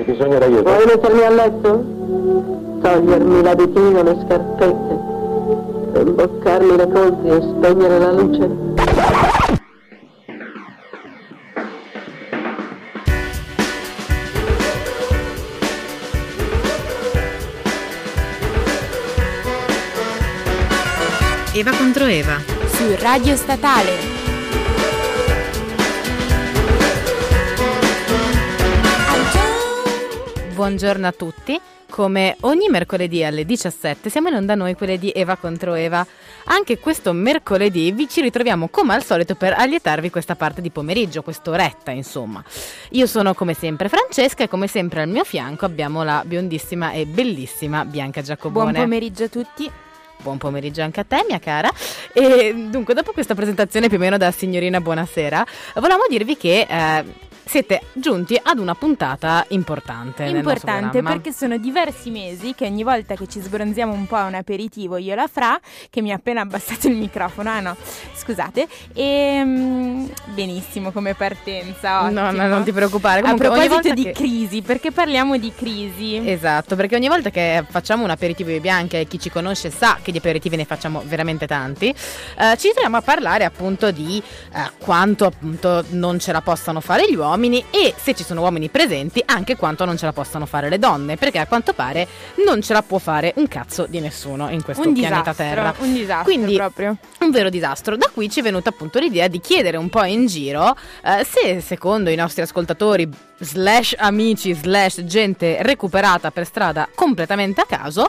hai bisogno d'aiuto? Vuoi mettermi a letto? Togliermi l'abitino, le scarpette, imboccarmi le colpi e spegnere la luce? Eva contro Eva. su Radio Statale. Buongiorno a tutti. Come ogni mercoledì alle 17 siamo in onda noi, quelle di Eva contro Eva. Anche questo mercoledì vi ci ritroviamo come al solito per allietarvi questa parte di pomeriggio, quest'oretta insomma. Io sono come sempre Francesca e come sempre al mio fianco abbiamo la biondissima e bellissima Bianca Giacobone. Buon pomeriggio a tutti. Buon pomeriggio anche a te, mia cara. E dunque, dopo questa presentazione più o meno da signorina buonasera, volevamo dirvi che eh, siete giunti ad una puntata importante. Importante perché sono diversi mesi che ogni volta che ci sbronziamo un po' a un aperitivo io e la Fra, che mi ha appena abbassato il microfono, ah no, scusate, e mm, benissimo come partenza. No, ottimo. no, non ti preoccupare. A Comunque, ogni proposito di che- crisi, perché parliamo di crisi? Esatto, perché ogni volta che facciamo un aperitivo di Bianca e chi ci conosce sa che di aperitivi ne facciamo veramente tanti, eh, ci troviamo a parlare appunto di eh, quanto appunto non ce la possano fare gli uomini e se ci sono uomini presenti anche quanto non ce la possano fare le donne, perché a quanto pare non ce la può fare un cazzo di nessuno in questo un pianeta disastro, Terra. un disastro Quindi proprio. un vero disastro. Da qui ci è venuta appunto l'idea di chiedere un po' in giro eh, se secondo i nostri ascoltatori slash amici slash gente recuperata per strada completamente a caso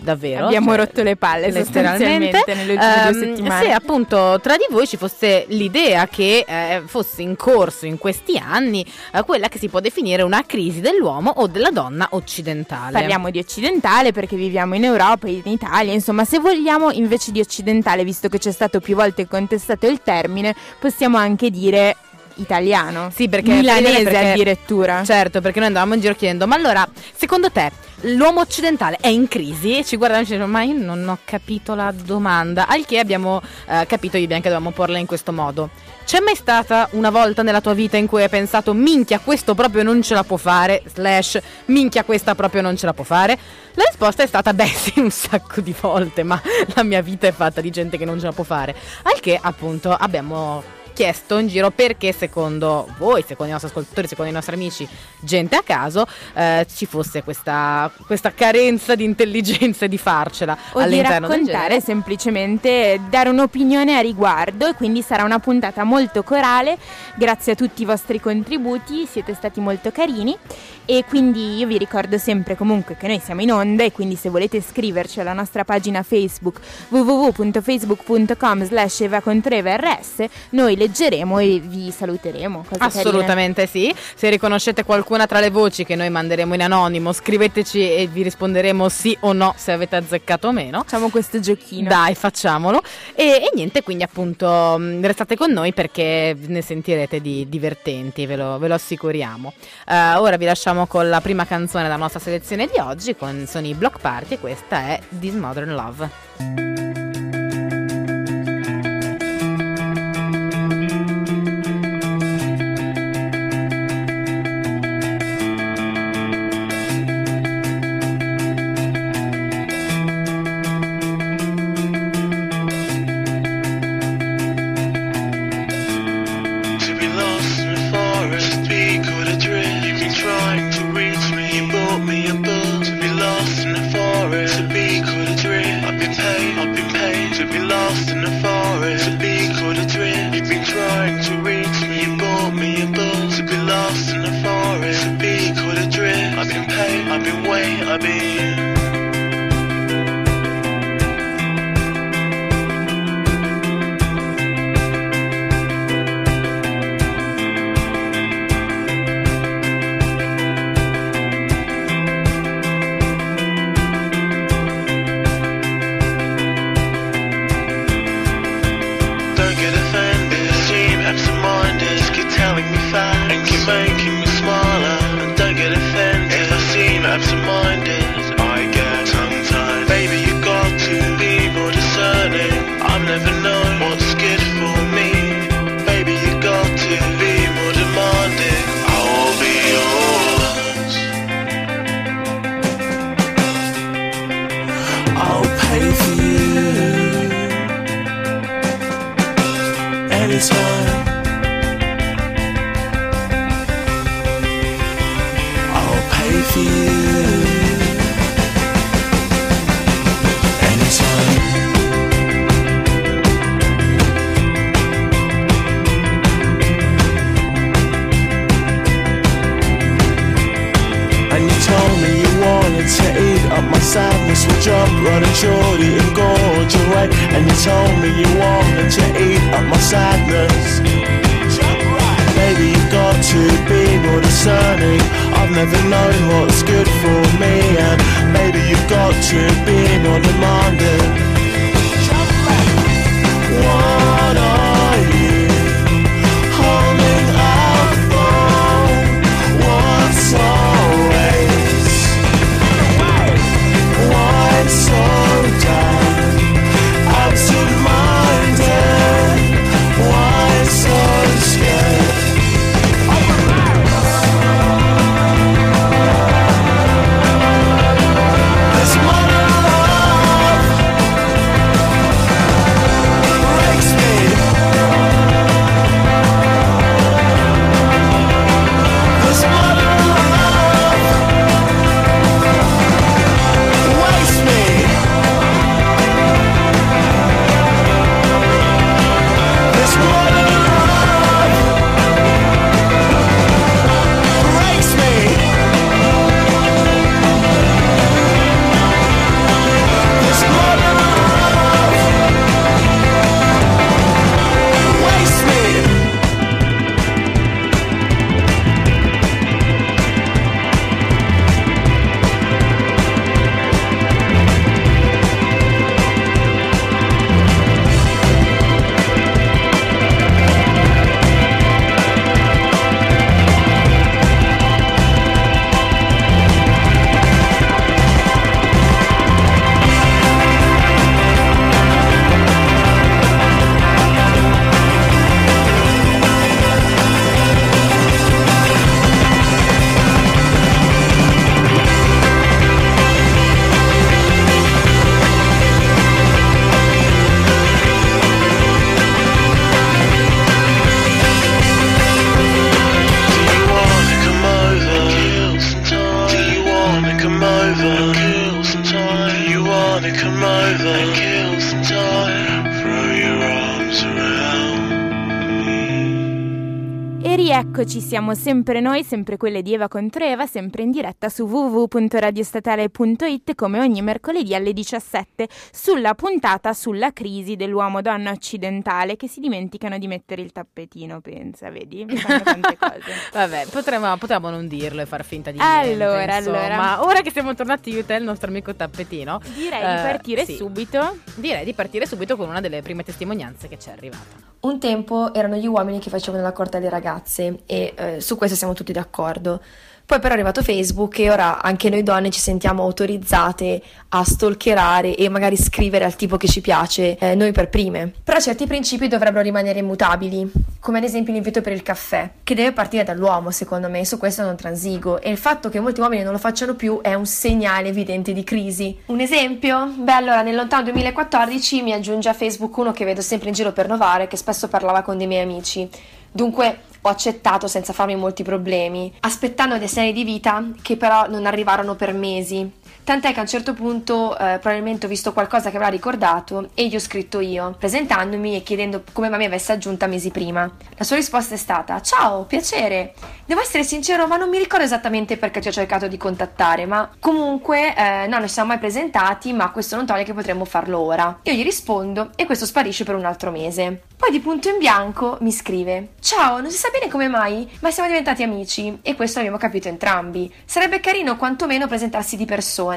Davvero? Abbiamo Cioè, rotto le palle letteralmente nelle ultime due ehm, settimane. se appunto tra di voi ci fosse l'idea che eh, fosse in corso in questi anni eh, quella che si può definire una crisi dell'uomo o della donna occidentale. Parliamo di occidentale perché viviamo in Europa in Italia, insomma se vogliamo invece di occidentale, visto che c'è stato più volte contestato il termine, possiamo anche dire italiano. Sì, perché milanese perché- addirittura. Certo, perché noi andavamo in giro chiedendo, ma allora, secondo te, l'uomo occidentale è in crisi? E ci guardavano e ci dicevano, ma io non ho capito la domanda. Al che abbiamo eh, capito io e Bianca dovevamo porla in questo modo. C'è mai stata una volta nella tua vita in cui hai pensato, minchia, questo proprio non ce la può fare, slash, minchia, questa proprio non ce la può fare? La risposta è stata, beh sì, un sacco di volte, ma la mia vita è fatta di gente che non ce la può fare. Al che, appunto, abbiamo chiesto in giro perché secondo voi, secondo i nostri ascoltatori, secondo i nostri amici, gente a caso, eh, ci fosse questa, questa carenza di intelligenza e di farcela O di all'interno del raccontare semplicemente, dare un'opinione a riguardo e quindi sarà una puntata molto corale, grazie a tutti i vostri contributi, siete stati molto carini. E quindi io vi ricordo sempre comunque che noi siamo in onda e quindi se volete scriverci alla nostra pagina Facebook www.facebook.com slash evacontrevrs noi leggeremo e vi saluteremo. Cose carine. Assolutamente sì. Se riconoscete qualcuna tra le voci che noi manderemo in anonimo, scriveteci e vi risponderemo sì o no se avete azzeccato o meno. Facciamo questo giochino. Dai, facciamolo. E, e niente, quindi appunto mh, restate con noi perché ne sentirete di divertenti, ve lo, ve lo assicuriamo. Eh, ora vi lasciamo con la prima canzone della nostra selezione di oggi, con, sono i Block Party e questa è This Modern Love. Kill the time. Throw your arms around. E rieccoci, siamo sempre noi, sempre quelle di Eva contro Eva, sempre in diretta su www.radiostatale.it come ogni mercoledì alle 17 sulla puntata sulla crisi dell'uomo-donna occidentale che si dimenticano di mettere il tappetino, pensa, vedi? Fanno tante cose. Vabbè, potremmo, potevamo non dirlo e far finta di niente. Allora, insomma. allora. ora che siamo tornati io e te, il nostro amico tappetino, Direi eh, di partire sì. subito. Direi di partire subito con una delle prime testimonianze che ci è arrivata. Un tempo erano gli uomini che facevano la corte alle ragazze e eh, su questo siamo tutti d'accordo. Poi però è arrivato Facebook e ora anche noi donne ci sentiamo autorizzate a stalkerare e magari scrivere al tipo che ci piace, eh, noi per prime. Però certi principi dovrebbero rimanere immutabili, come ad esempio l'invito per il caffè, che deve partire dall'uomo secondo me, su questo non transigo, e il fatto che molti uomini non lo facciano più è un segnale evidente di crisi. Un esempio? Beh allora nel lontano 2014 mi aggiunge a Facebook uno che vedo sempre in giro per Novare, che spesso parlava con dei miei amici. Dunque ho accettato senza farmi molti problemi, aspettando dei segni di vita che però non arrivarono per mesi. Tant'è che a un certo punto eh, probabilmente ho visto qualcosa che avrà ricordato e gli ho scritto io, presentandomi e chiedendo come mai mi avesse aggiunta mesi prima. La sua risposta è stata: Ciao, piacere. Devo essere sincero, ma non mi ricordo esattamente perché ti ho cercato di contattare, ma comunque eh, no, non ci siamo mai presentati, ma questo non toglie che potremmo farlo ora. Io gli rispondo e questo sparisce per un altro mese. Poi di punto in bianco mi scrive: Ciao, non si sa bene come mai, ma siamo diventati amici e questo l'abbiamo capito entrambi. Sarebbe carino quantomeno presentarsi di persona.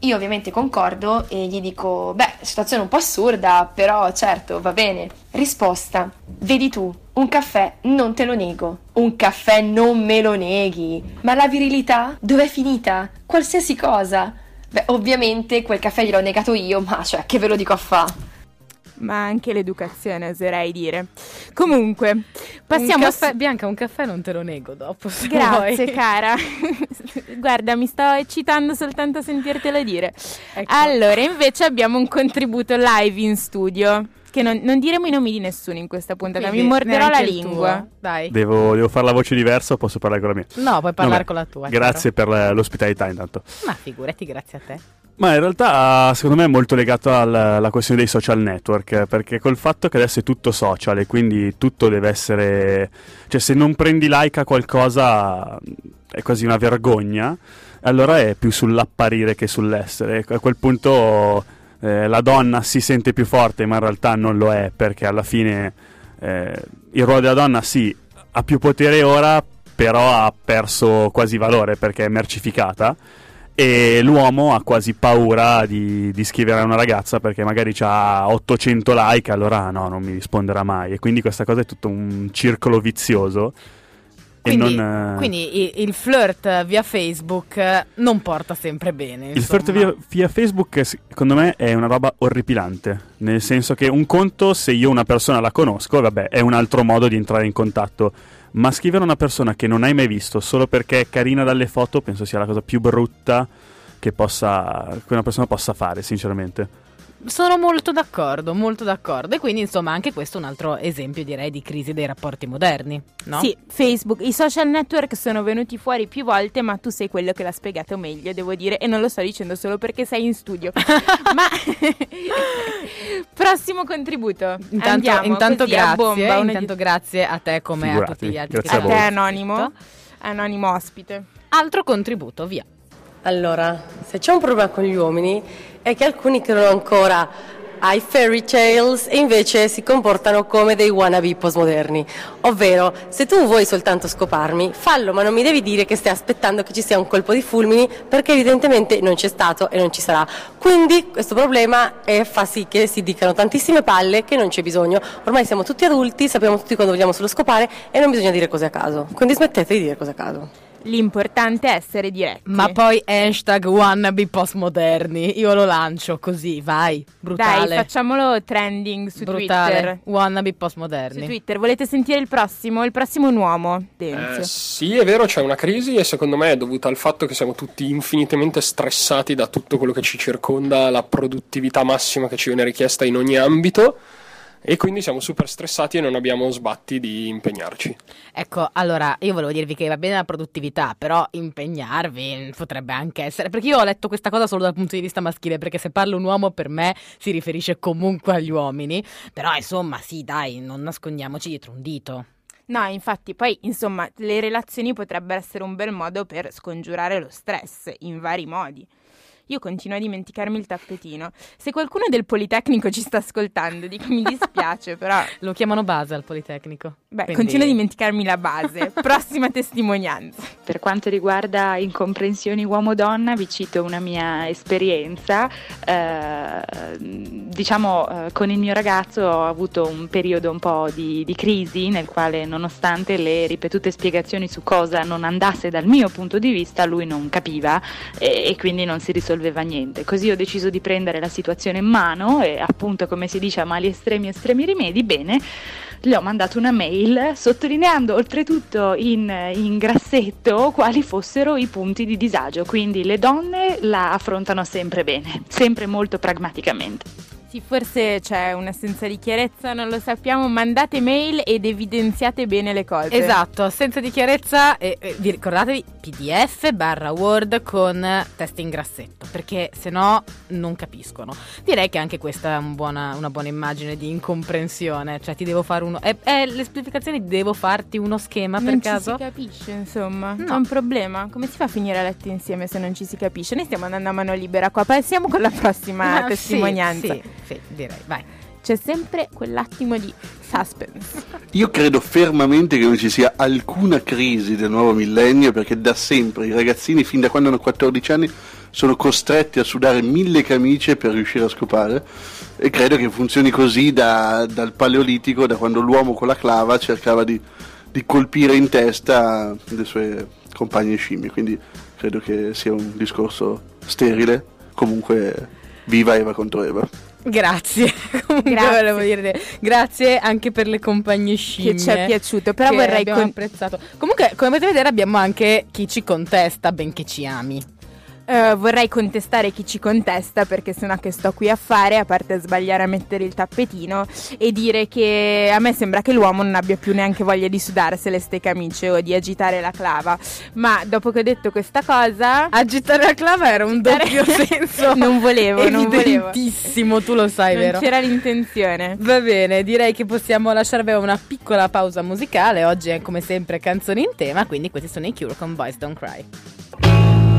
Io ovviamente concordo e gli dico: Beh, situazione un po' assurda, però certo, va bene. Risposta: Vedi tu, un caffè non te lo nego. Un caffè non me lo neghi. Ma la virilità dov'è finita? Qualsiasi cosa. Beh, ovviamente quel caffè gliel'ho negato io, ma cioè, che ve lo dico a fa? Ma anche l'educazione, oserei dire. Comunque, passiamo un a caffè, Bianca, un caffè non te lo nego dopo. se Grazie vuoi. cara. Guarda, mi sto eccitando soltanto a sentirtelo dire. Ecco. Allora, invece abbiamo un contributo live in studio. che non, non diremo i nomi di nessuno in questa puntata, Quindi mi morderò la lingua. Dai. Devo, devo fare la voce diversa o posso parlare con la mia? No, puoi parlare Vabbè, con la tua. Grazie per la- l'ospitalità intanto. chiaro. Ma figurati, grazie a te. Ma in realtà secondo me è molto legato alla, questione dei social network, perché col fatto che adesso è tutto social e quindi tutto deve essere... cioè se non prendi like a qualcosa è quasi una vergogna, allora è più sull'apparire che sull'essere. A quel punto eh, la donna si sente più forte ma in realtà non lo è, perché alla fine eh, il ruolo della donna sì, ha più potere ora, però ha perso quasi valore perché è mercificata e l'uomo ha quasi paura di, di scrivere a una ragazza perché magari ha 800 like, allora no, non mi risponderà mai. E quindi questa cosa è tutto un circolo vizioso. Quindi, e non, eh, quindi i- il, flirt via Facebook eh, non porta sempre bene. il flirt insomma. via, via Facebook, eh, secondo me, è una roba orripilante. Nel senso che un conto, se io una persona la conosco, vabbè, è un altro modo di entrare in contatto. Ma scrivere a una persona che non hai mai visto solo perché è carina dalle foto, penso sia la cosa più brutta che, possa, che una persona possa fare, sinceramente. Sono molto d'accordo, molto d'accordo. E quindi, insomma, anche questo è un altro esempio, direi, di crisi dei rapporti moderni, no? Sì, Facebook, i social network sono venuti fuori più volte, ma tu sei quello che l'ha spiegato meglio, devo dire, e non lo sto dicendo solo perché sei in studio. ma prossimo contributo. Intanto, Andiamo, intanto così, a grazie, bomba, intanto grazie a te come a Figurati, tutti gli altri. grazie che a di... a te anonimo, anonimo ospite. Altro contributo, via. Allora, se c'è un problema con gli uomini è che alcuni credono ancora ai fairy tales e invece si comportano come dei wannabe postmoderni. Ovvero, se tu vuoi soltanto scoparmi, fallo, ma non mi devi dire che stai aspettando che ci sia un colpo di fulmini perché evidentemente non c'è stato e non ci sarà. Quindi questo problema eh, fa sì che si dicano tantissime palle che non c'è bisogno. Ormai siamo tutti adulti, sappiamo tutti quando vogliamo solo scopare e non bisogna dire cose a caso. Quindi smettete di dire cose a caso. L'importante è essere diretti. Ma poi hashtag wannabe postmoderni. Io lo lancio così, vai. Brutale. Dai, facciamolo trending su Brutale. Twitter. Wannabe Su postmoderni. Twitter, volete sentire il prossimo? Il prossimo è un uomo. Eh, sì, è vero, c'è una crisi e secondo me è dovuta al fatto che siamo tutti infinitamente stressati da tutto quello che ci circonda, la produttività massima che ci viene richiesta in ogni ambito e quindi siamo super stressati e non abbiamo sbatti di impegnarci. Ecco, allora, io volevo dirvi che va bene la produttività, però impegnarvi potrebbe anche essere. Perché io ho letto questa cosa solo dal punto di vista maschile, perché se parla un uomo per me si riferisce comunque agli uomini. Però insomma, sì, dai, non nascondiamoci dietro un dito. No, infatti, poi insomma, le relazioni potrebbero essere un bel modo per scongiurare lo stress in vari modi. Io continuo a dimenticarmi il tappetino. Se qualcuno del Politecnico ci sta ascoltando, dico mi dispiace, però Lo chiamano base al Politecnico. beh, Quindi- continuo a dimenticarmi la base. Prossima testimonianza. Per quanto riguarda incomprensioni uomo-donna, vi cito una mia esperienza. Eh, diciamo, eh, con il mio ragazzo ho avuto un periodo un po' di, di crisi nel quale, nonostante le ripetute spiegazioni su cosa non andasse dal mio punto di vista, lui non capiva e, e quindi non si risolveva niente. Così ho deciso di prendere la situazione in mano e, appunto, come si dice, a mali estremi, estremi rimedi. Bene, gli ho mandato una mail sottolineando oltretutto in, in grassetto quali fossero i punti di disagio, quindi le donne la affrontano sempre bene, sempre molto pragmaticamente. Sì, forse c'è un'assenza di chiarezza, non lo sappiamo. Mandate mail ed evidenziate bene le cose. Esatto, assenza di chiarezza e, e vi ricordatevi pdf barra word con testi in grassetto perché se no non capiscono. Direi che anche questa è un buona- una buona immagine di incomprensione, cioè ti devo fare uno... È, è le esplicazioni devo farti uno schema non per ci caso? si capisce, insomma. No. C'è un problema. Come si fa a finire a letto insieme se non ci si capisce? Noi stiamo andando a mano libera qua. Passiamo con la prossima Ah, sì, testimonianza. Sì, sì, direi, vai. C'è sempre quell'attimo di suspense. Io credo fermamente che non ci sia alcuna crisi del nuovo millennio perché da sempre i ragazzini, fin da quando hanno 14 anni, sono costretti a sudare mille camicie per riuscire a scopare e credo che funzioni così da- dal paleolitico, da quando l'uomo con la clava cercava di, di colpire in testa le sue compagne scimmie, quindi credo che sia un discorso sterile, comunque viva Eva contro Eva. Grazie. Comunque Grazie. volevo dire grazie anche per le compagnie scimmie. Che ci è piaciuto. Però che vorrei abbiamo con- apprezzato. Comunque, come potete vedere, abbiamo anche chi ci contesta, benché ci ami. Eh, vorrei contestare chi ci contesta perché sennò che sto qui a fare, a parte sbagliare a mettere il tappetino e dire che a me sembra che l'uomo non abbia più neanche voglia di sudarsele ste camicie o di agitare la clava. Ma dopo che ho detto questa cosa, Agitare la clava era un doppio senso. non volevo, non volevo. Tu lo sai, Non vero? c'era l'intenzione. Va bene, direi che possiamo lasciarvi una piccola pausa musicale. Oggi è come sempre canzoni in tema, quindi questi sono i Cure con Boys Don't Cry.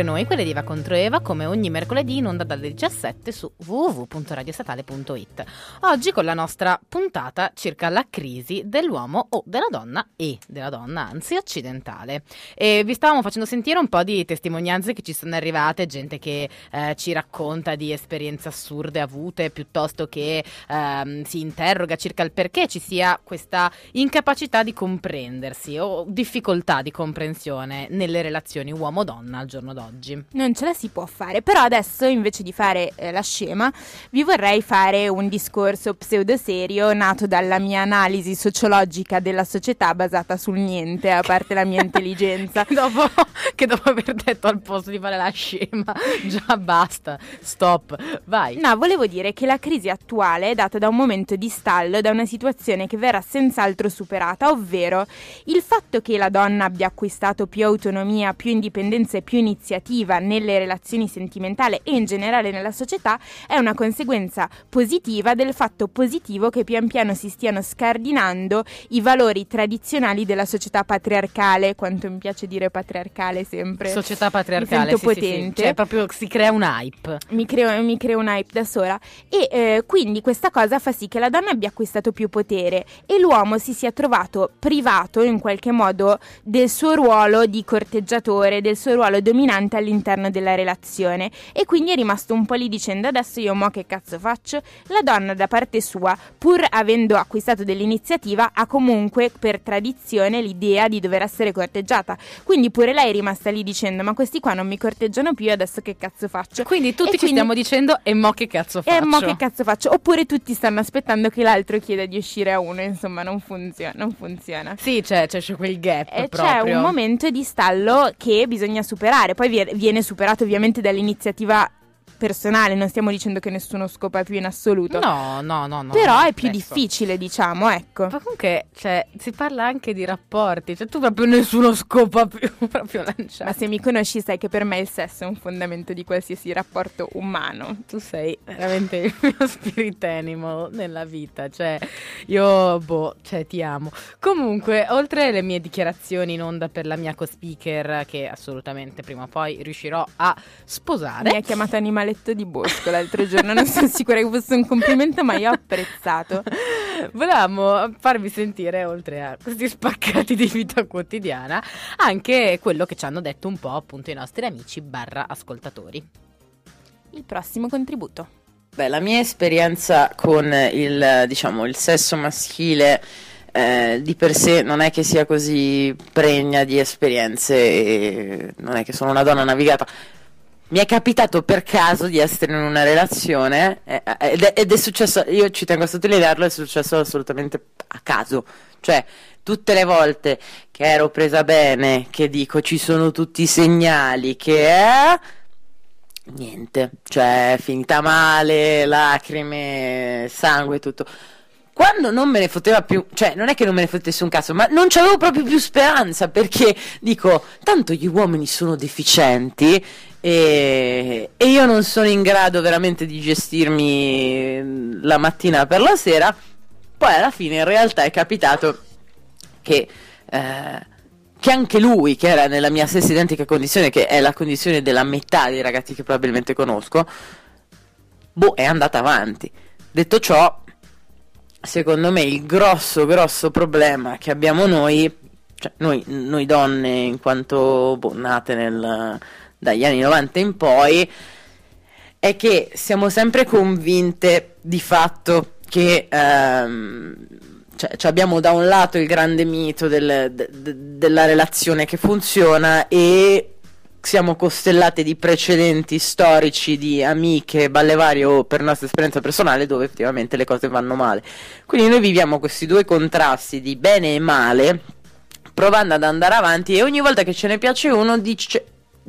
Sempre noi, quelle di Eva contro Eva, come ogni mercoledì in onda dalle 17 su www.radiostatale.it. Oggi con la nostra puntata circa la crisi dell'uomo o della donna e della donna, anzi occidentale. E vi stavamo facendo sentire un po' di testimonianze che ci sono arrivate, gente che eh, ci racconta di esperienze assurde avute, piuttosto che ehm, si interroga circa il perché ci sia questa incapacità di comprendersi o difficoltà di comprensione nelle relazioni uomo-donna al giorno d'oggi. Non ce la si può fare, però adesso invece di fare eh, la scema vi vorrei fare un discorso pseudoserio nato dalla mia analisi sociologica della società basata sul niente, a parte la mia intelligenza. dopo, che dopo aver detto al posto di fare la scema, già basta, stop, vai. No, volevo dire che la crisi attuale è data da un momento di stallo, da una situazione che verrà senz'altro superata, ovvero il fatto che la donna abbia acquistato più autonomia, più indipendenza e più iniziativa nelle relazioni sentimentali e in generale nella società è una conseguenza positiva del fatto positivo che pian piano si stiano scardinando i valori tradizionali della società patriarcale, quanto mi piace dire patriarcale sempre. Società patriarcale, Mi sì, sento sì, sì. potente. Cioè proprio si crea un hype. mi creo, mi creo un hype da sola e eh, quindi questa cosa fa sì che la donna abbia acquistato più potere e l'uomo si sia trovato privato in qualche modo del suo ruolo di corteggiatore, del suo ruolo dominante all'interno della relazione e quindi è rimasto un po' lì dicendo adesso io mo che cazzo faccio? La donna da parte sua, pur avendo acquistato dell'iniziativa, ha comunque per tradizione l'idea di dover essere corteggiata, quindi pure lei è rimasta lì dicendo ma questi qua non mi corteggiano più adesso che cazzo faccio? Quindi tutti E ci quindi- stiamo dicendo e mo che cazzo faccio? e mo che cazzo faccio? Oppure tutti stanno aspettando che l'altro chieda di uscire a uno, insomma, non funziona. Non funziona. Sì, c'è, c'è, c'è quel gap E c'è proprio. un momento di stallo che bisogna superare. Poi vie- viene superato ovviamente dall'iniziativa personale, non stiamo dicendo che nessuno scopa più in assoluto. No, no, no, no. Però è più Ecco. difficile, diciamo, ecco. Ma comunque, cioè, si parla anche di rapporti, cioè tu proprio nessuno scopa più, proprio lanciato. Ma se mi conosci sai che per me il sesso è un fondamento di qualsiasi rapporto umano. Tu sei veramente il mio spirit animal nella vita, cioè io, boh, cioè ti amo. Comunque, oltre alle mie dichiarazioni in onda per la mia co-speaker, che assolutamente prima o poi riuscirò a sposare, Mi ha chiamato animaletto di bosco l'altro giorno, non sono sicura che fosse un complimento, ma io ho apprezzato. Volevamo farvi sentire, oltre a questi spaccati di vita quotidiana, anche quello che ci hanno detto un po' appunto i nostri amici barra ascoltatori. Il prossimo contributo. Beh, la mia esperienza con il, diciamo, il sesso maschile eh, di per sé non è che sia così pregna di esperienze, e non è che sono una donna navigata. Mi è capitato per caso di essere in una relazione eh, ed, è, ed è successo, io ci tengo a sottolinearlo, è successo assolutamente a caso. Cioè, tutte le volte che ero presa bene, che dico ci sono tutti i segnali, che è niente, cioè finita male, lacrime, sangue, tutto. Quando non me ne fotteva più, cioè non è che non me ne fottesse un cazzo, ma non c'avevo proprio più speranza perché dico, tanto gli uomini sono deficienti e, e io non sono in grado veramente di gestirmi la mattina per la sera. Poi alla fine in realtà è capitato che, eh, che anche lui, che era nella mia stessa identica condizione, che è la condizione della metà dei ragazzi che probabilmente conosco, boh, è andata avanti. Detto ciò, secondo me il grosso, grosso problema che abbiamo noi, cioè noi, noi donne in quanto boh, nate nel, dagli anni 90 in poi, è che siamo sempre convinte di fatto che ehm, cioè, cioè abbiamo da un lato il grande mito del- de- de- della relazione che funziona e siamo costellate di precedenti storici di amiche, balle varie o per nostra esperienza personale dove effettivamente le cose vanno male. Quindi noi viviamo questi due contrasti di bene e male, provando ad andare avanti e ogni volta che ce ne piace uno dice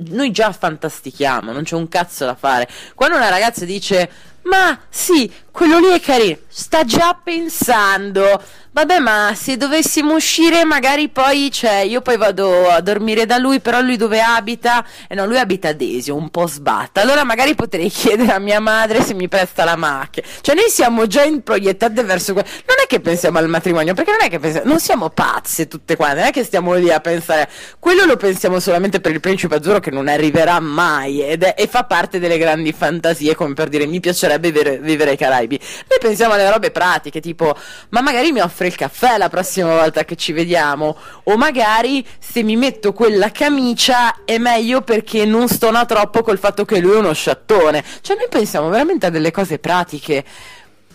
noi già fantastichiamo, non c'è un cazzo da fare. Quando una ragazza dice "Ma sì, quello lì è carino", sta già pensando Vabbè, ma se dovessimo uscire, magari poi, cioè, io poi vado a dormire da lui, però lui dove abita? Eh no, lui abita a Desio, un po' sbatta. Allora magari potrei chiedere a mia madre se mi presta la macchina. Cioè, noi siamo già proiettate verso quello. Non è che pensiamo al matrimonio, perché non è che pensiamo, non siamo pazze tutte quante, non è che stiamo lì a pensare. Quello lo pensiamo solamente per il principe azzurro che non arriverà mai ed è- e fa parte delle grandi fantasie, come per dire mi piacerebbe vivere, vivere ai Caraibi. Noi pensiamo alle robe pratiche, tipo, ma magari mi offre il caffè la prossima volta che ci vediamo, o magari se mi metto quella camicia è meglio perché non stona troppo col fatto che lui è uno sciattone. Cioè, noi pensiamo veramente a delle cose pratiche.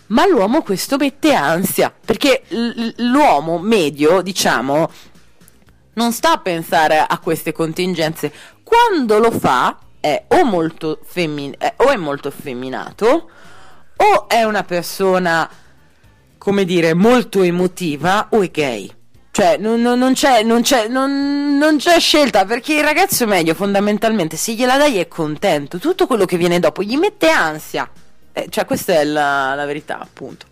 Ma l'uomo questo mette ansia, perché l- l'uomo medio, diciamo, non sta a pensare a queste contingenze. Quando lo fa è o molto, femmin- eh, o è molto effeminato o è una persona, come dire, molto emotiva o è gay. Cioè, non, non- non c'è, non, c'è, non- non c'è scelta perché il ragazzo medio fondamentalmente se gliela dai è contento, tutto quello che viene dopo gli mette ansia. Eh, cioè, questa è la, la verità, appunto.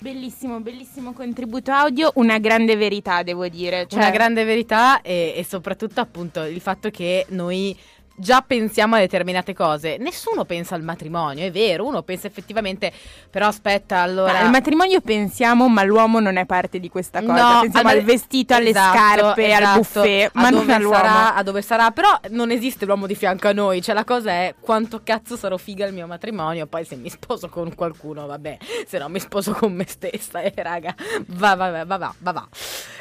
Bellissimo, bellissimo contributo audio, una grande verità devo dire. Cioè, Una grande verità e, e soprattutto appunto il fatto che noi già pensiamo a determinate cose. Nessuno pensa al matrimonio, è vero, uno pensa effettivamente, però aspetta, allora... Al matrimonio pensiamo, ma l'uomo non è parte di questa cosa. No, pensiamo al- al vestito, alle esatto, scarpe, al esatto. buffet, a ma non all'uomo. sarà, a dove sarà, però non esiste l'uomo di fianco a noi, cioè la cosa è quanto cazzo sarò figa il mio matrimonio, poi se mi sposo con qualcuno, vabbè, se no mi sposo con me stessa, eh raga, va va va va va, va, va.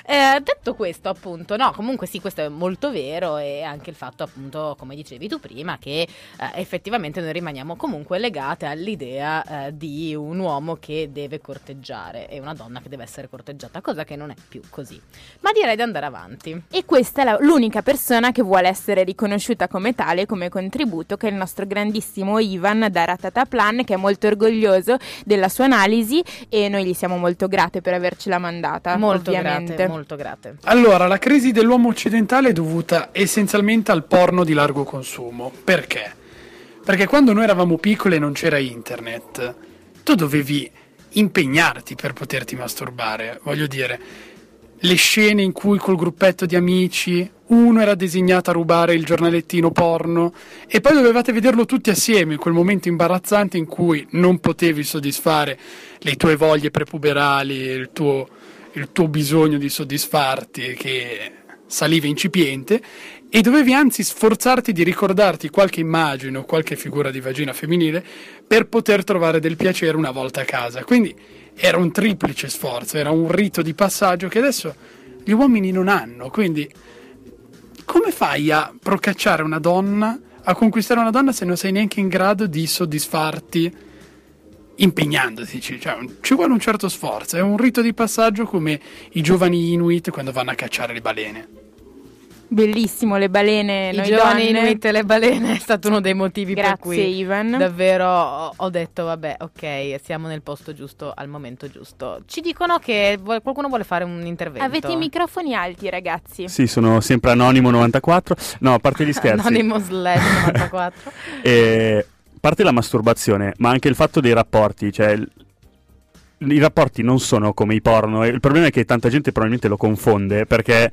Eh, detto questo appunto, no, comunque sì, questo è molto vero e anche il fatto appunto, come dicevi tu prima, che eh, effettivamente noi rimaniamo comunque legate all'idea eh, di un uomo che deve corteggiare e una donna che deve essere corteggiata, cosa che non è più così. Ma direi di andare avanti. E questa è la- l'unica persona che vuole essere riconosciuta come tale, come contributo, che è il nostro grandissimo Ivan da Ratataplan, che è molto orgoglioso della sua analisi e noi gli siamo molto grate per avercela mandata. Molto ovviamente. grate, molto grate. Allora, la crisi dell'uomo occidentale è dovuta essenzialmente al porno di largo consumo. Perché? Perché quando noi eravamo piccoli e non c'era internet, tu dovevi impegnarti per poterti masturbare. Voglio dire, le scene in cui col gruppetto di amici uno era designato a rubare il giornalettino porno e poi dovevate vederlo tutti assieme quel momento imbarazzante in cui non potevi soddisfare le tue voglie prepuberali, il tuo, il tuo bisogno di soddisfarti che saliva incipiente e dovevi anzi sforzarti di ricordarti qualche immagine o qualche figura di vagina femminile per poter trovare del piacere una volta a casa. Quindi era un triplice sforzo, era un rito di passaggio che adesso gli uomini non hanno. Quindi come fai a procacciare una donna, a conquistare una donna se non sei neanche in grado di soddisfarti impegnandoti? Cioè, ci vuole un certo sforzo, è un rito di passaggio come i giovani Inuit quando vanno a cacciare le balene. Bellissimo, le balene, I giovani donne. Inuit e le balene è stato uno dei motivi per Grazie, cui Ivan. davvero ho, detto vabbè ok siamo nel posto giusto al momento giusto. Ci dicono che qualcuno vuole fare un intervento. Avete i microfoni alti, ragazzi. Sì, sono sempre Anonimo94. No, a parte gli scherzi. Anonymous Lab 94. E, parte la masturbazione, ma anche il fatto dei rapporti, cioè i rapporti non sono come i porno. Il problema è che tanta gente probabilmente lo confonde perché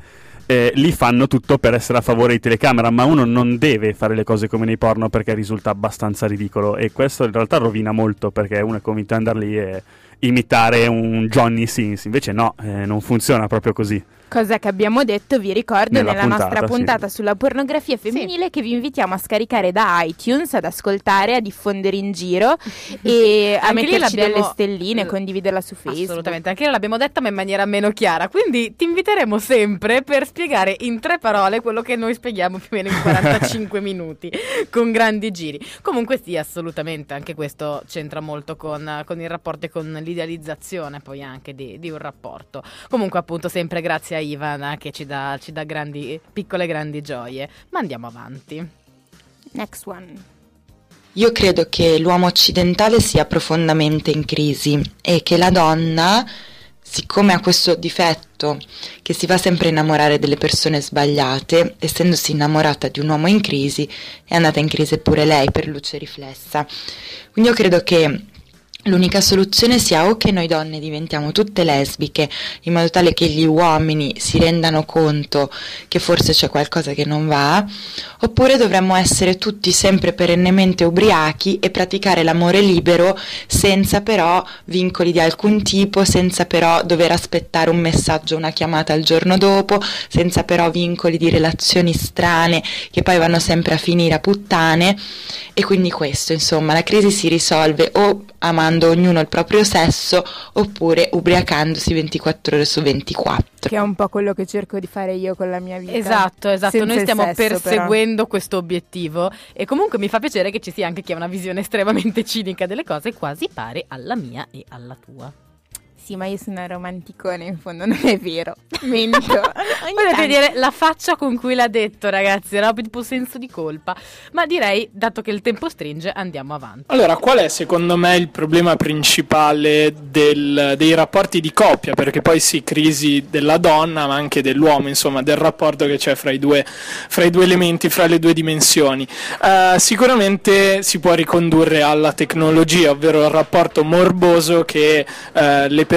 eh, li fanno tutto per essere a favore di telecamera, ma uno non deve fare le cose come nei porno perché risulta abbastanza ridicolo e questo in realtà rovina molto perché uno è convinto ad andare lì e imitare un Johnny Sins, invece no, eh, non funziona proprio così. Cosa che abbiamo detto, vi ricordo, Nella nella, nostra puntata, sì. puntata sulla pornografia femminile che vi invitiamo a scaricare da iTunes, ad ascoltare, a diffondere in giro e a metterci delle stelline, l- condividerla su Facebook. Assolutamente, anche noi l'abbiamo detta ma in maniera meno chiara, quindi ti inviteremo sempre per spiegare in tre parole quello che noi spieghiamo più o meno in 45 minuti, con grandi giri. Comunque sì, assolutamente, anche questo c'entra molto con, con il rapporto e con l'idealizzazione poi anche di, di un rapporto. Comunque appunto sempre grazie a Ivan eh, che ci dà, ci dà grandi, piccole grandi gioie, ma andiamo avanti. Next one. Io credo che l'uomo occidentale sia profondamente in crisi e che la donna, siccome ha questo difetto che si fa sempre innamorare delle persone sbagliate, essendosi innamorata di un uomo in crisi, è andata in crisi pure lei per luce riflessa. Quindi io credo che L'unica soluzione sia o che noi donne diventiamo tutte lesbiche in modo tale che gli uomini si rendano conto che forse c'è qualcosa che non va, oppure dovremmo essere tutti sempre perennemente ubriachi e praticare l'amore libero senza però vincoli di alcun tipo, senza però dover aspettare un messaggio, una chiamata il giorno dopo, senza però vincoli di relazioni strane che poi vanno sempre a finire a puttane. E quindi questo, insomma, la crisi si risolve o amando ognuno il proprio sesso oppure ubriacandosi 24 ore su 24. Che è un po' quello che cerco di fare io con la mia vita. Esatto, esatto, Senza noi stiamo sesso, però. perseguendo questo obiettivo e comunque mi fa piacere che ci sia anche chi ha una visione estremamente cinica delle cose, quasi pare alla mia e alla tua. Sì, ma io sono romanticone, in fondo non è vero. Mento. Tanto. dire la faccia con cui l'ha detto, ragazzi, era tipo senso di colpa. Ma direi, dato che il tempo stringe, andiamo avanti. Allora, qual è secondo me il problema principale del- dei rapporti di coppia? Perché poi sì, crisi della donna, ma anche dell'uomo, insomma, del rapporto che c'è fra i due, fra i due elementi, fra le due dimensioni. Eh, sicuramente si può ricondurre alla tecnologia, ovvero il rapporto morboso che eh, le persone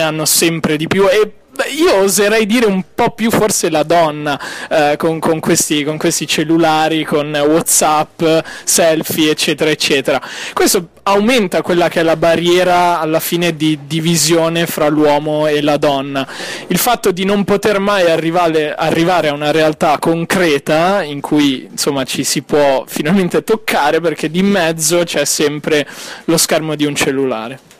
hanno sempre di più e io oserei dire un po' più forse la donna eh, con, con questi, con questi cellulari, con Whatsapp, selfie, eccetera, eccetera. Questo aumenta quella che è la barriera alla fine di divisione fra l'uomo e la donna. Il fatto di non poter mai arrivare, arrivare a una realtà concreta in cui insomma ci si può finalmente toccare perché di mezzo c'è sempre lo schermo di un cellulare.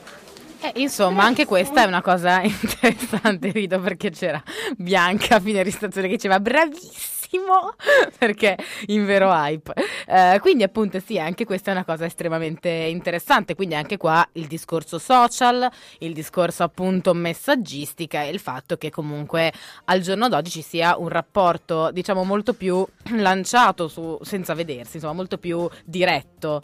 Eh, insomma, anche questa è una cosa interessante, rido perché c'era Bianca a fine registrazione che diceva bravissimo perché in vero hype. Eh, quindi appunto sì, anche questa è una cosa estremamente interessante, quindi anche qua il discorso social, il discorso appunto messaggistica e il fatto che comunque al giorno d'oggi ci sia un rapporto diciamo molto più lanciato su, senza vedersi, insomma molto più diretto.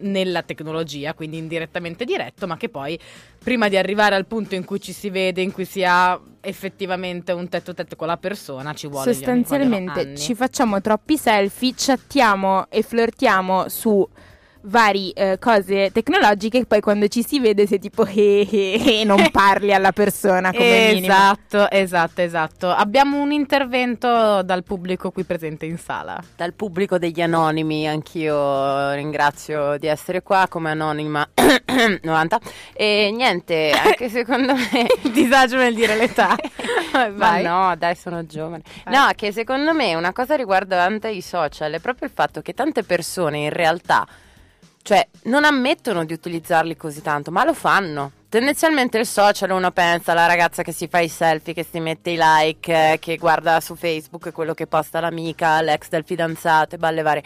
Nella tecnologia, quindi indirettamente diretto, ma che poi prima di arrivare al punto in cui ci si vede, in cui si ha effettivamente un tetto a tetto con la persona, ci vuole Sostanzialmente ci facciamo troppi selfie, chattiamo e flirtiamo su vari eh, cose tecnologiche e poi quando ci si vede sei tipo eh, eh, eh, non parli alla persona come minimo. Esatto, esatto, esatto. Abbiamo un intervento dal pubblico qui presente in sala. Dal pubblico degli anonimi, anch'io ringrazio di essere qua come anonima 90. E niente, anche secondo me. Il disagio nel dire l'età. Ma Vai. no, dai, sono giovane. No, che secondo me una cosa riguardante i social è proprio il fatto che tante persone in realtà, cioè, non ammettono di utilizzarli così tanto, ma lo fanno. Tendenzialmente il social uno pensa alla ragazza che si fa i selfie, che si mette i like, eh, che guarda su Facebook quello che posta l'amica, l'ex del fidanzato e balle varie.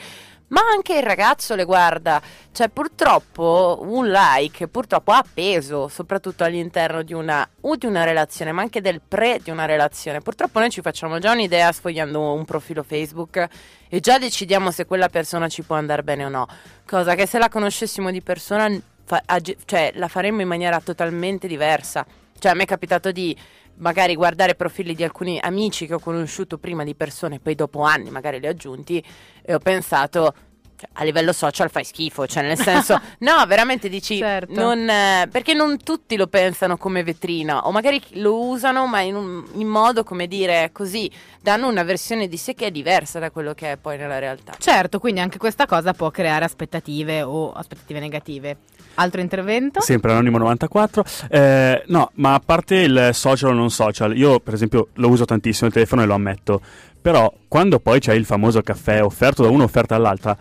Ma anche il ragazzo le guarda, cioè purtroppo un like purtroppo ha peso, soprattutto all'interno di una, di una relazione, ma anche del pre di una relazione. Purtroppo noi ci facciamo già un'idea sfogliando un profilo Facebook e già decidiamo se quella persona ci può andare bene o no, cosa che se la conoscessimo di persona fa- agi- cioè, la faremmo in maniera totalmente diversa. Cioè a me è capitato di magari guardare profili di alcuni amici che ho conosciuto prima di persone, poi dopo anni magari li ho aggiunti e ho pensato cioè, a livello social fai schifo, cioè nel senso, no, veramente dici, Certo. non, eh, perché non tutti lo pensano come vetrina, o magari lo usano, ma in, un, in modo, come dire, così, danno una versione di sé che è diversa da quello che è poi nella realtà. Certo, quindi anche questa cosa può creare aspettative o aspettative negative. Altro intervento? Sempre Anonimo 94. Eh, no, ma a parte il social o non social, io per esempio lo uso tantissimo il telefono e lo ammetto. Però quando poi c'è il famoso caffè offerto da uno offerto dall'altra,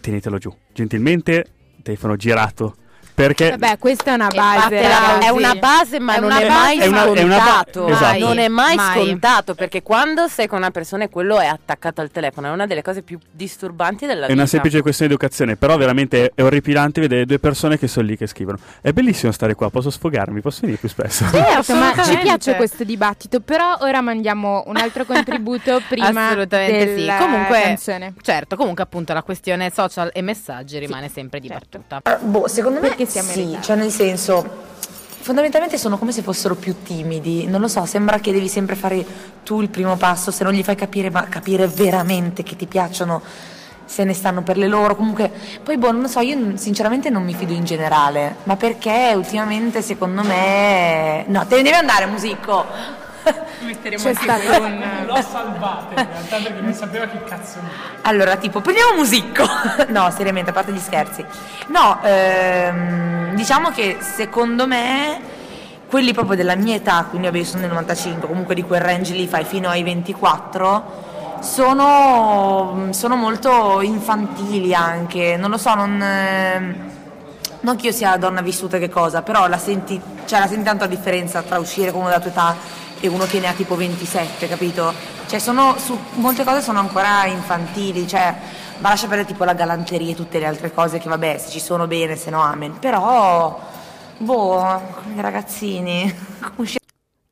tenetelo giù. Gentilmente, telefono girato. Perché Vabbè, questa è una base. è una base, ma È non una è base, mai È una- è una ba- scontato. esatto. Non è mai, Mai. scontato perché quando sei con una persona e quello è attaccato al telefono, è una delle cose più disturbanti della È vita. una semplice questione di educazione, però veramente è orripilante vedere due persone che sono lì che scrivono. È bellissimo stare qua, posso sfogarmi, posso venire più spesso. Certo, ma ci piace questo dibattito, però ora mandiamo un altro contributo prima Assolutamente sì. Comunque, canzone. certo, comunque appunto la questione social e messaggi rimane sempre dibattuta. Boh, secondo me Perché in sì, cioè nel senso fondamentalmente sono come se fossero più timidi, non lo so, sembra che devi sempre fare tu il primo passo, se non gli fai capire, ma capire veramente che ti piacciono, se ne stanno per le loro, comunque poi boh, non lo so, io sinceramente non mi fido in generale, ma perché ultimamente secondo me no, te ne devi andare musico. C'è stato un L'ho salvata in realtà perché non sapeva che cazzo Allora, tipo, prendiamo musico. no, seriamente, a parte gli scherzi. No, ehm, diciamo che secondo me quelli proprio della mia età, quindi vabbè, io sono del 95, comunque di quel range lì fai fino ai 24, sono, sono molto infantili anche, non lo so, non... ehm, non che io sia donna vissuta che cosa, però la senti, cioè la senti tanto la differenza tra uscire con uno della tua età e uno che ne ha tipo 27, capito? Cioè sono, su molte cose sono ancora infantili, cioè ma lascia perdere tipo la galanteria e tutte le altre cose che vabbè, se ci sono bene, se no amen. Però, boh, ragazzini,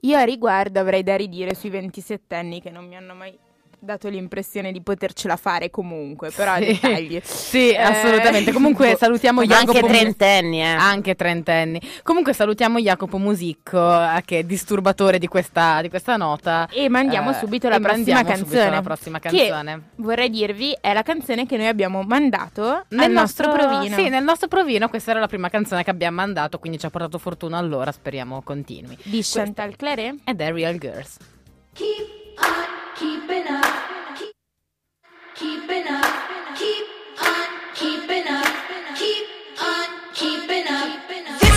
Io a riguardo avrei da ridire sui 27 anni che non mi hanno mai dato l'impressione di potercela fare comunque, però Sì. dettagli. Sì, Eh, assolutamente. Comunque boh. salutiamo Jacopo anche trentenni, eh. Anche trentenni. Comunque salutiamo Jacopo Musicco, eh, che è disturbatore di questa, di questa nota. E mandiamo Eh, subito la e prossima canzone. la prossima che, canzone. vorrei dirvi è la canzone che noi abbiamo mandato Nel al nostro, provino. Sì, nel nostro provino questa era la prima canzone che abbiamo mandato, quindi ci ha portato fortuna allora, speriamo continui. Di Chantal Claret. Ed è Real Girls. Keep on keeping up. Keep, keeping up. Keep on keeping up. Keep on up.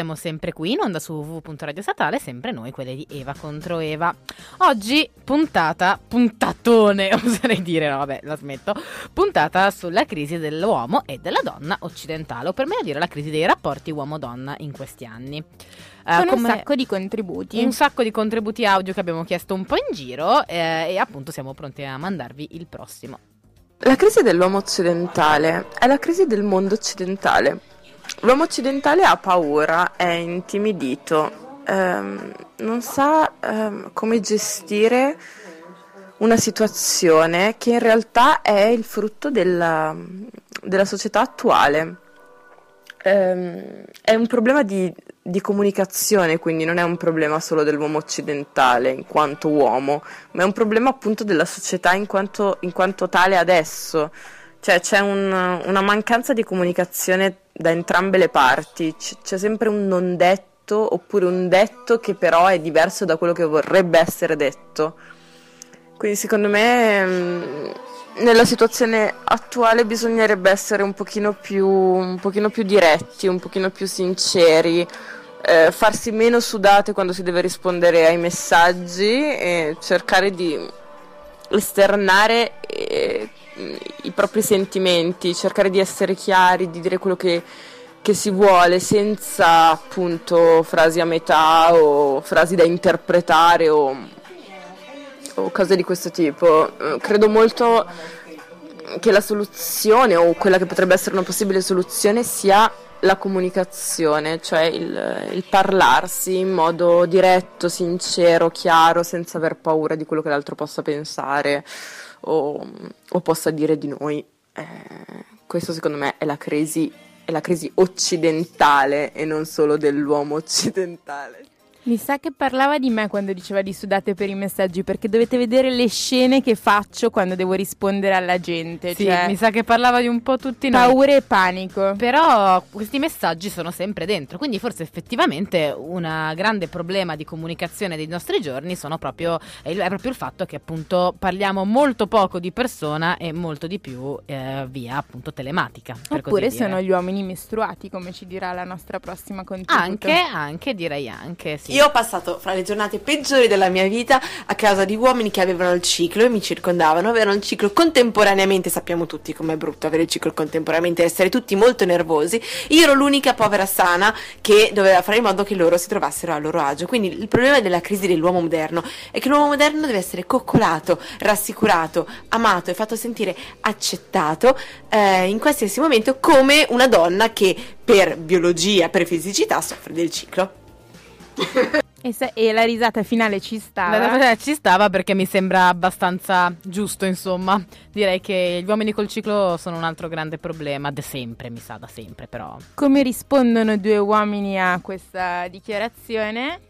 Siamo sempre qui in onda su www.radio statale, sempre noi, quelle di Eva contro Eva. Oggi puntata, puntatone, oserei dire, no vabbè, la smetto, puntata sulla crisi dell'uomo e della donna occidentale, o per meglio dire la crisi dei rapporti uomo-donna in questi anni. Con un sacco di contributi. un sacco di contributi audio che abbiamo chiesto un po' in giro eh, e appunto siamo pronti a mandarvi il prossimo. La crisi dell'uomo occidentale è la crisi del mondo occidentale. L'uomo occidentale ha paura, è intimidito, ehm, non sa ehm, come gestire una situazione che in realtà è il frutto della, della società attuale. Ehm, è un problema di, di comunicazione, quindi non è un problema solo dell'uomo occidentale in quanto uomo, ma è un problema appunto della società in quanto, in quanto tale adesso. Cioè c'è un- una mancanza di comunicazione da entrambe le parti, C- c'è sempre un non detto oppure un detto che però è diverso da quello che vorrebbe essere detto. Quindi secondo me mm, nella situazione attuale bisognerebbe essere un pochino più, un pochino più diretti, un pochino più sinceri, eh, farsi meno sudate quando si deve rispondere ai messaggi e cercare di esternare eh, i propri sentimenti, cercare di essere chiari, di dire quello che, che si vuole senza appunto frasi a metà o frasi da interpretare o, o cose di questo tipo. Eh, credo molto che la soluzione o quella che potrebbe essere una possibile soluzione sia la comunicazione, cioè il, il parlarsi in modo diretto, sincero, chiaro, senza aver paura di quello che l'altro possa pensare o, o possa dire di noi. Eh, questo secondo me è la crisi, è la crisi occidentale e non solo dell'uomo occidentale. Mi sa che parlava di me quando diceva di sudate per i messaggi, perché dovete vedere le scene che faccio quando devo rispondere alla gente. Sì, cioè, mi sa che parlava di un po' tutti noi. paura e panico. Però questi messaggi sono sempre dentro, quindi forse effettivamente un grande problema di comunicazione dei nostri giorni sono proprio, è, proprio il fatto che appunto parliamo molto poco di persona e molto di più eh, via appunto telematica. Oppure sono gli uomini mestruati, come ci dirà la nostra prossima contributo. Anche, anche, direi anche, sì. Io ho passato fra le giornate peggiori della mia vita a causa di uomini che avevano il ciclo e mi circondavano, avevano il ciclo contemporaneamente, sappiamo tutti com'è brutto avere il ciclo contemporaneamente, essere tutti molto nervosi. Io ero l'unica povera sana che doveva fare in modo che loro si trovassero a loro agio. Quindi il problema della crisi dell'uomo moderno è che l'uomo moderno deve essere coccolato, rassicurato, amato e fatto sentire accettato eh, in qualsiasi momento come una donna che per biologia, per fisicità soffre del ciclo. E, se- e la risata finale ci stava. La cosa ci stava perché mi sembra abbastanza giusto, insomma. Direi che gli uomini col ciclo sono un altro grande problema, da sempre, mi sa, da sempre però. Come rispondono due uomini a questa dichiarazione?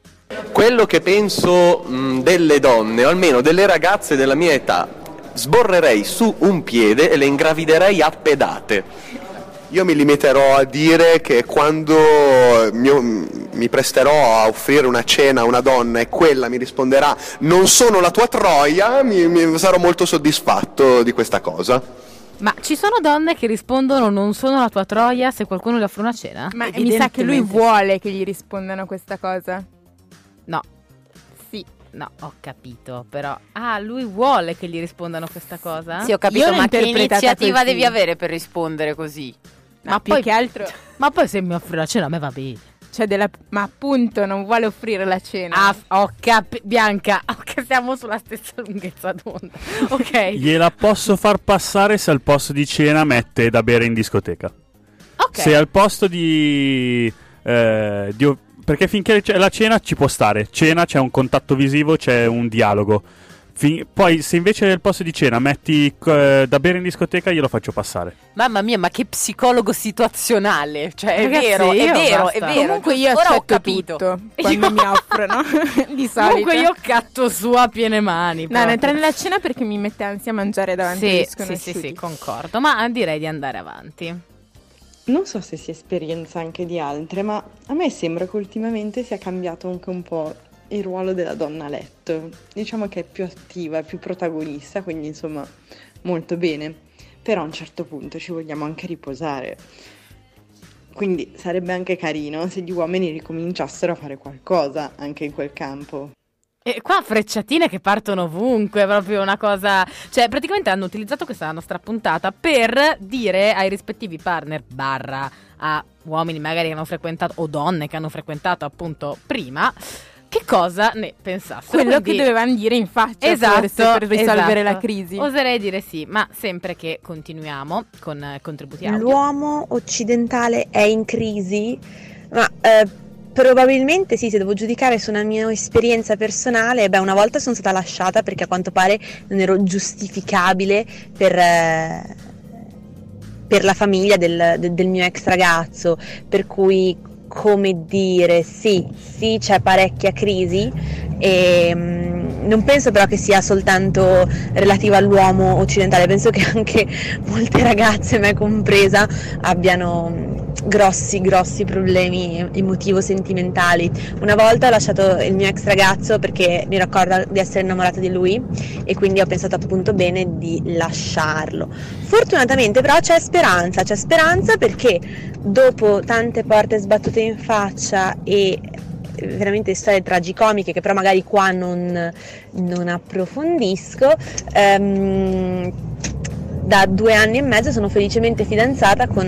Quello che penso mh, delle donne, o almeno delle ragazze della mia età, sborrerei su un piede e le ingraviderei a pedate. Io mi limiterò a dire che quando mio- mi presterò a offrire una cena a una donna e quella mi risponderà non sono la tua troia, mi- mi sarò molto soddisfatto di questa cosa. Ma ci sono donne che rispondono non sono la tua troia se qualcuno le offre una cena? Ma mi sa che lui vuole che gli rispondano questa cosa. No. Sì. No, ho capito, però. Ah, lui vuole che gli rispondano questa cosa? Sì, ho capito, ma che iniziativa devi avere per rispondere così? Ma più che altro... Ma poi se mi offri la cena a me va bene. Cioè della... Ma appunto non vuole offrire la cena. Ah, ho capito. Bianca, ok, siamo sulla stessa lunghezza d'onda. Ok. Gliela posso far passare se al posto di cena mette da bere in discoteca. Ok. Se al posto di... eh, di- perché finché c'è la cena ci può stare. Cena c'è un contatto visivo, c'è un dialogo. Fin- poi se invece al posto di cena metti eh, da bere in discoteca glielo faccio passare. Mamma mia, ma che psicologo situazionale! Cioè, è Ragazzi, vero, è vero, basta. è vero. Comunque io Ora ho capito. tutto quando mi offrono. Di solito. Comunque io catto su a piene mani. No, proprio. non entrare nella cena perché mi mette ansia a mangiare davanti Sì, sì, sconosciuti. sì, sì, concordo. Ma direi di andare avanti. Non so se sia esperienza anche di altre, ma a me sembra che ultimamente sia cambiato anche un po' il ruolo della donna a letto. Diciamo che è più attiva, è più protagonista, quindi insomma molto bene. Però a un certo punto ci vogliamo anche riposare. Quindi sarebbe anche carino se gli uomini ricominciassero a fare qualcosa anche in quel campo. E qua frecciatine che partono ovunque, proprio una cosa... Cioè, praticamente hanno utilizzato questa nostra puntata per dire ai rispettivi partner barra a uomini magari che hanno frequentato, o donne che hanno frequentato appunto prima, che cosa ne pensassero. Quello Quindi- che dovevano dire in faccia Esatto, per risolvere esatto. la crisi. Oserei dire sì, ma sempre che continuiamo con eh, contributi audio. L'uomo occidentale è in crisi, ma eh, probabilmente sì, se devo giudicare su una mia esperienza personale, beh, una volta sono stata lasciata perché a quanto pare non ero giustificabile per, eh, per la famiglia del, de- del mio ex ragazzo, per cui come dire, sì, sì, c'è parecchia crisi e mm, non penso però che sia soltanto relativa all'uomo occidentale, penso che anche molte ragazze, me compresa, abbiano grossi, grossi problemi emotivo-sentimentali. Una volta ho lasciato il mio ex ragazzo perché mi ricordo di essere innamorata di lui e quindi ho pensato appunto bene di lasciarlo. Fortunatamente però c'è speranza, c'è speranza perché dopo tante porte sbattute in faccia e veramente storie tragicomiche che però magari qua non, non approfondisco. ehm, da due anni e mezzo sono felicemente fidanzata con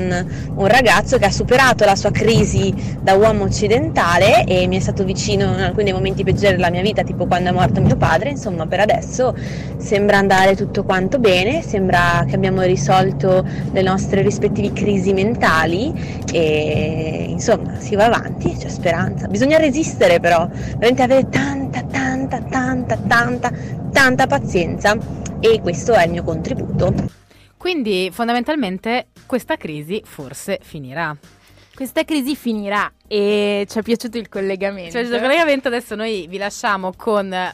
un ragazzo che ha superato la sua crisi da uomo occidentale e mi è stato vicino in alcuni dei momenti peggiori della mia vita, tipo quando è morto mio padre. Insomma, per adesso sembra andare tutto quanto bene, sembra che abbiamo risolto le nostre rispettive crisi mentali e insomma si va avanti, c'è speranza. Bisogna resistere però, veramente avere tanta, tanta, tanta, tanta, tanta pazienza e questo è il mio contributo. Quindi fondamentalmente questa crisi forse finirà. Questa crisi finirà e ci è piaciuto il collegamento. Cioè, il collegamento adesso noi vi lasciamo con eh,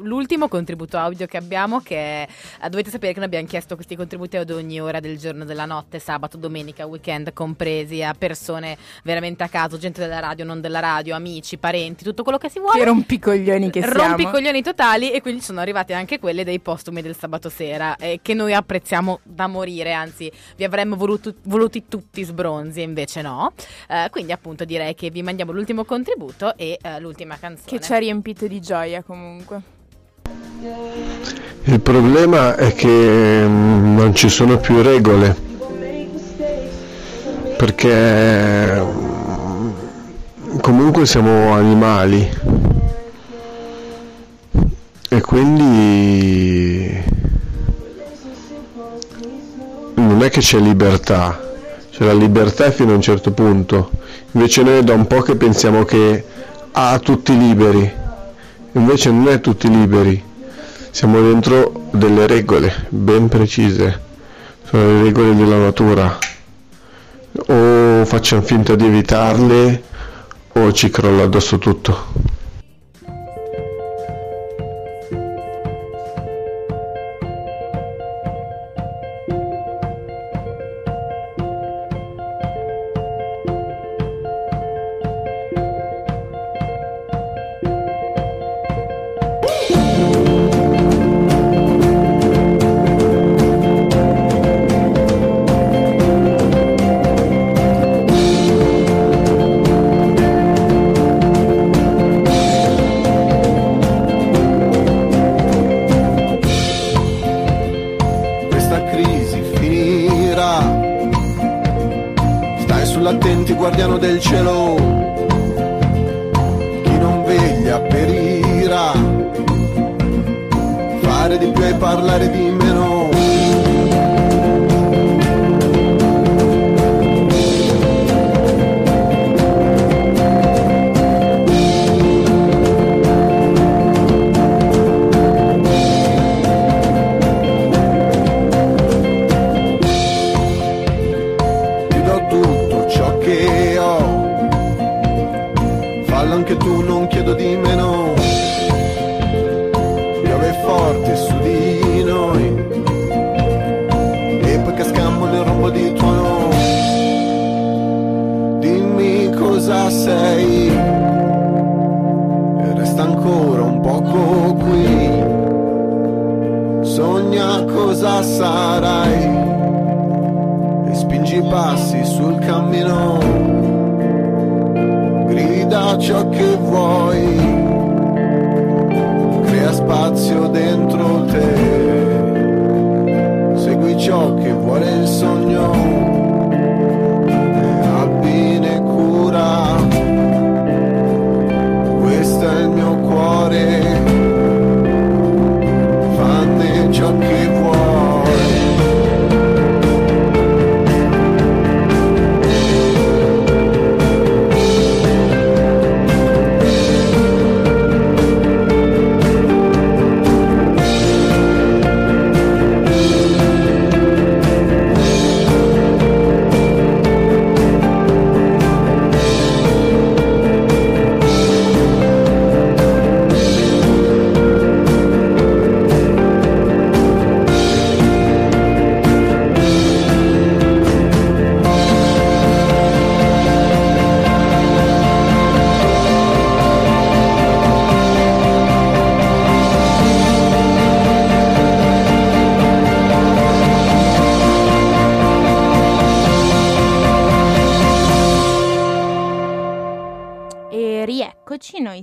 l'ultimo contributo audio che abbiamo che è, eh, dovete sapere che noi abbiamo chiesto questi contributi ad ogni ora del giorno della notte, sabato, domenica, weekend compresi a persone veramente a caso, gente della radio, non della radio, amici, parenti, tutto quello che si vuole. Che rompicoglioni che siamo. Rompicoglioni totali e quindi sono arrivate anche quelle dei postumi del sabato sera eh, che noi apprezziamo da morire, anzi vi avremmo voluto- voluti tutti sbronzi e invece no. Eh, quindi appunto direi direi che vi mandiamo l'ultimo contributo e eh, l'ultima canzone. Che ci ha riempito di gioia comunque. Il problema è che mm, non ci sono più regole, perché mm, comunque siamo animali e quindi non è che c'è libertà, c'è la libertà fino a un certo punto, invece noi da un po' che pensiamo che ha tutti liberi, invece non è tutti liberi. Siamo dentro delle regole ben precise, sono le regole della natura. O facciamo finta di evitarle o ci crolla addosso tutto. Sull'attenti guardiano del cielo, chi non veglia perirà. Fare di più e parlare di meno. Poco qui. Sogna cosa sarai e spingi i passi sul cammino. Grida ciò che vuoi, crea spazio dentro te. Segui ciò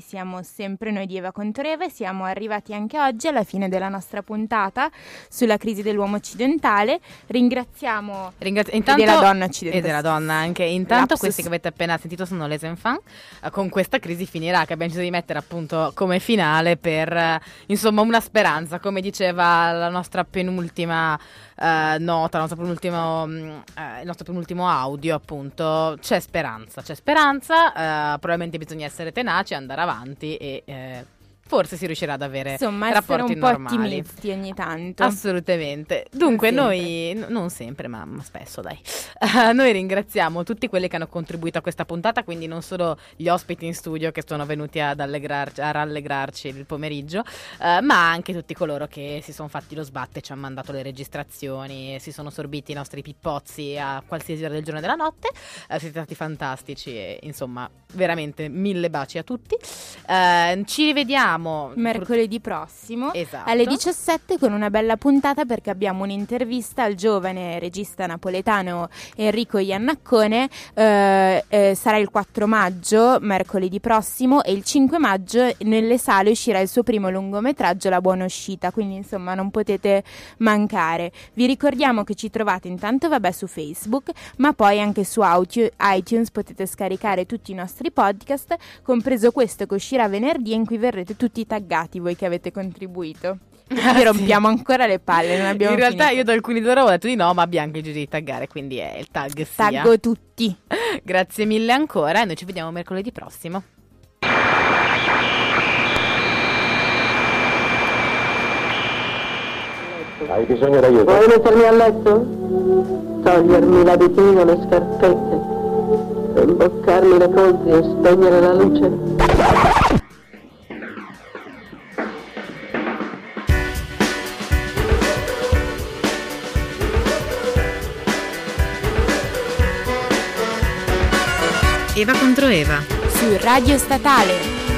siamo sempre noi di Eva Contoreva e siamo arrivati anche oggi alla fine della nostra puntata sulla crisi dell'uomo occidentale. Ringraziamo Ringrazio- e intanto- della donna occidentale. E della donna anche. Intanto Lapsus. questi che avete appena sentito sono les enfants. Eh, Con questa crisi finirà, che abbiamo deciso di mettere appunto come finale per eh, insomma una speranza, come diceva la nostra penultima eh, nota, penultimo, mm, eh, il nostro penultimo audio appunto. C'è speranza, c'è speranza, eh, probabilmente bisogna essere tenaci, andare avanti e eh, forse si riuscirà ad avere Insomma, rapporti un po' normali. ottimisti ogni tanto. Assolutamente. Dunque, Non noi, n- non sempre, ma, spesso, dai. Eh, noi ringraziamo tutti quelli che hanno contribuito a questa puntata, quindi non solo gli ospiti in studio che sono venuti ad allegrarci- a rallegrarci il pomeriggio, eh, ma anche tutti coloro che si sono fatti lo sbatte, ci hanno mandato le registrazioni, si sono sorbiti i nostri pippozzi a qualsiasi ora del giorno e della notte. Eh, siete stati fantastici e insomma, veramente mille baci a tutti. Eh, ci rivediamo ritorniamo mercoledì prossimo Esatto. alle 17 con una bella puntata perché abbiamo un'intervista al giovane regista napoletano Enrico Iannaccone. Eh, eh, sarà il 4 maggio, mercoledì prossimo, e il 5 maggio nelle sale uscirà il suo primo lungometraggio, La buona uscita. Quindi, insomma, non potete mancare. Vi ricordiamo che ci trovate intanto, vabbè, su Facebook, ma poi anche su iTunes potete scaricare tutti i nostri podcast, compreso questo che uscirà venerdì in cui verrete tutti taggati voi che avete contribuito. Vi rompiamo ancora le palle, non abbiamo In realtà finito. io da alcuni di loro ho detto di no, ma abbiamo anche deciso di taggare, quindi è il tag sia. Taggo tutti. Grazie mille ancora e noi ci vediamo mercoledì prossimo. Hai bisogno d'aiuto? Vuoi mettermi a letto? Togliermi l'abitino, le scarpette, imboccarmi le colzi e spegnere la luce? Eva contro Eva. Su Radio Statale.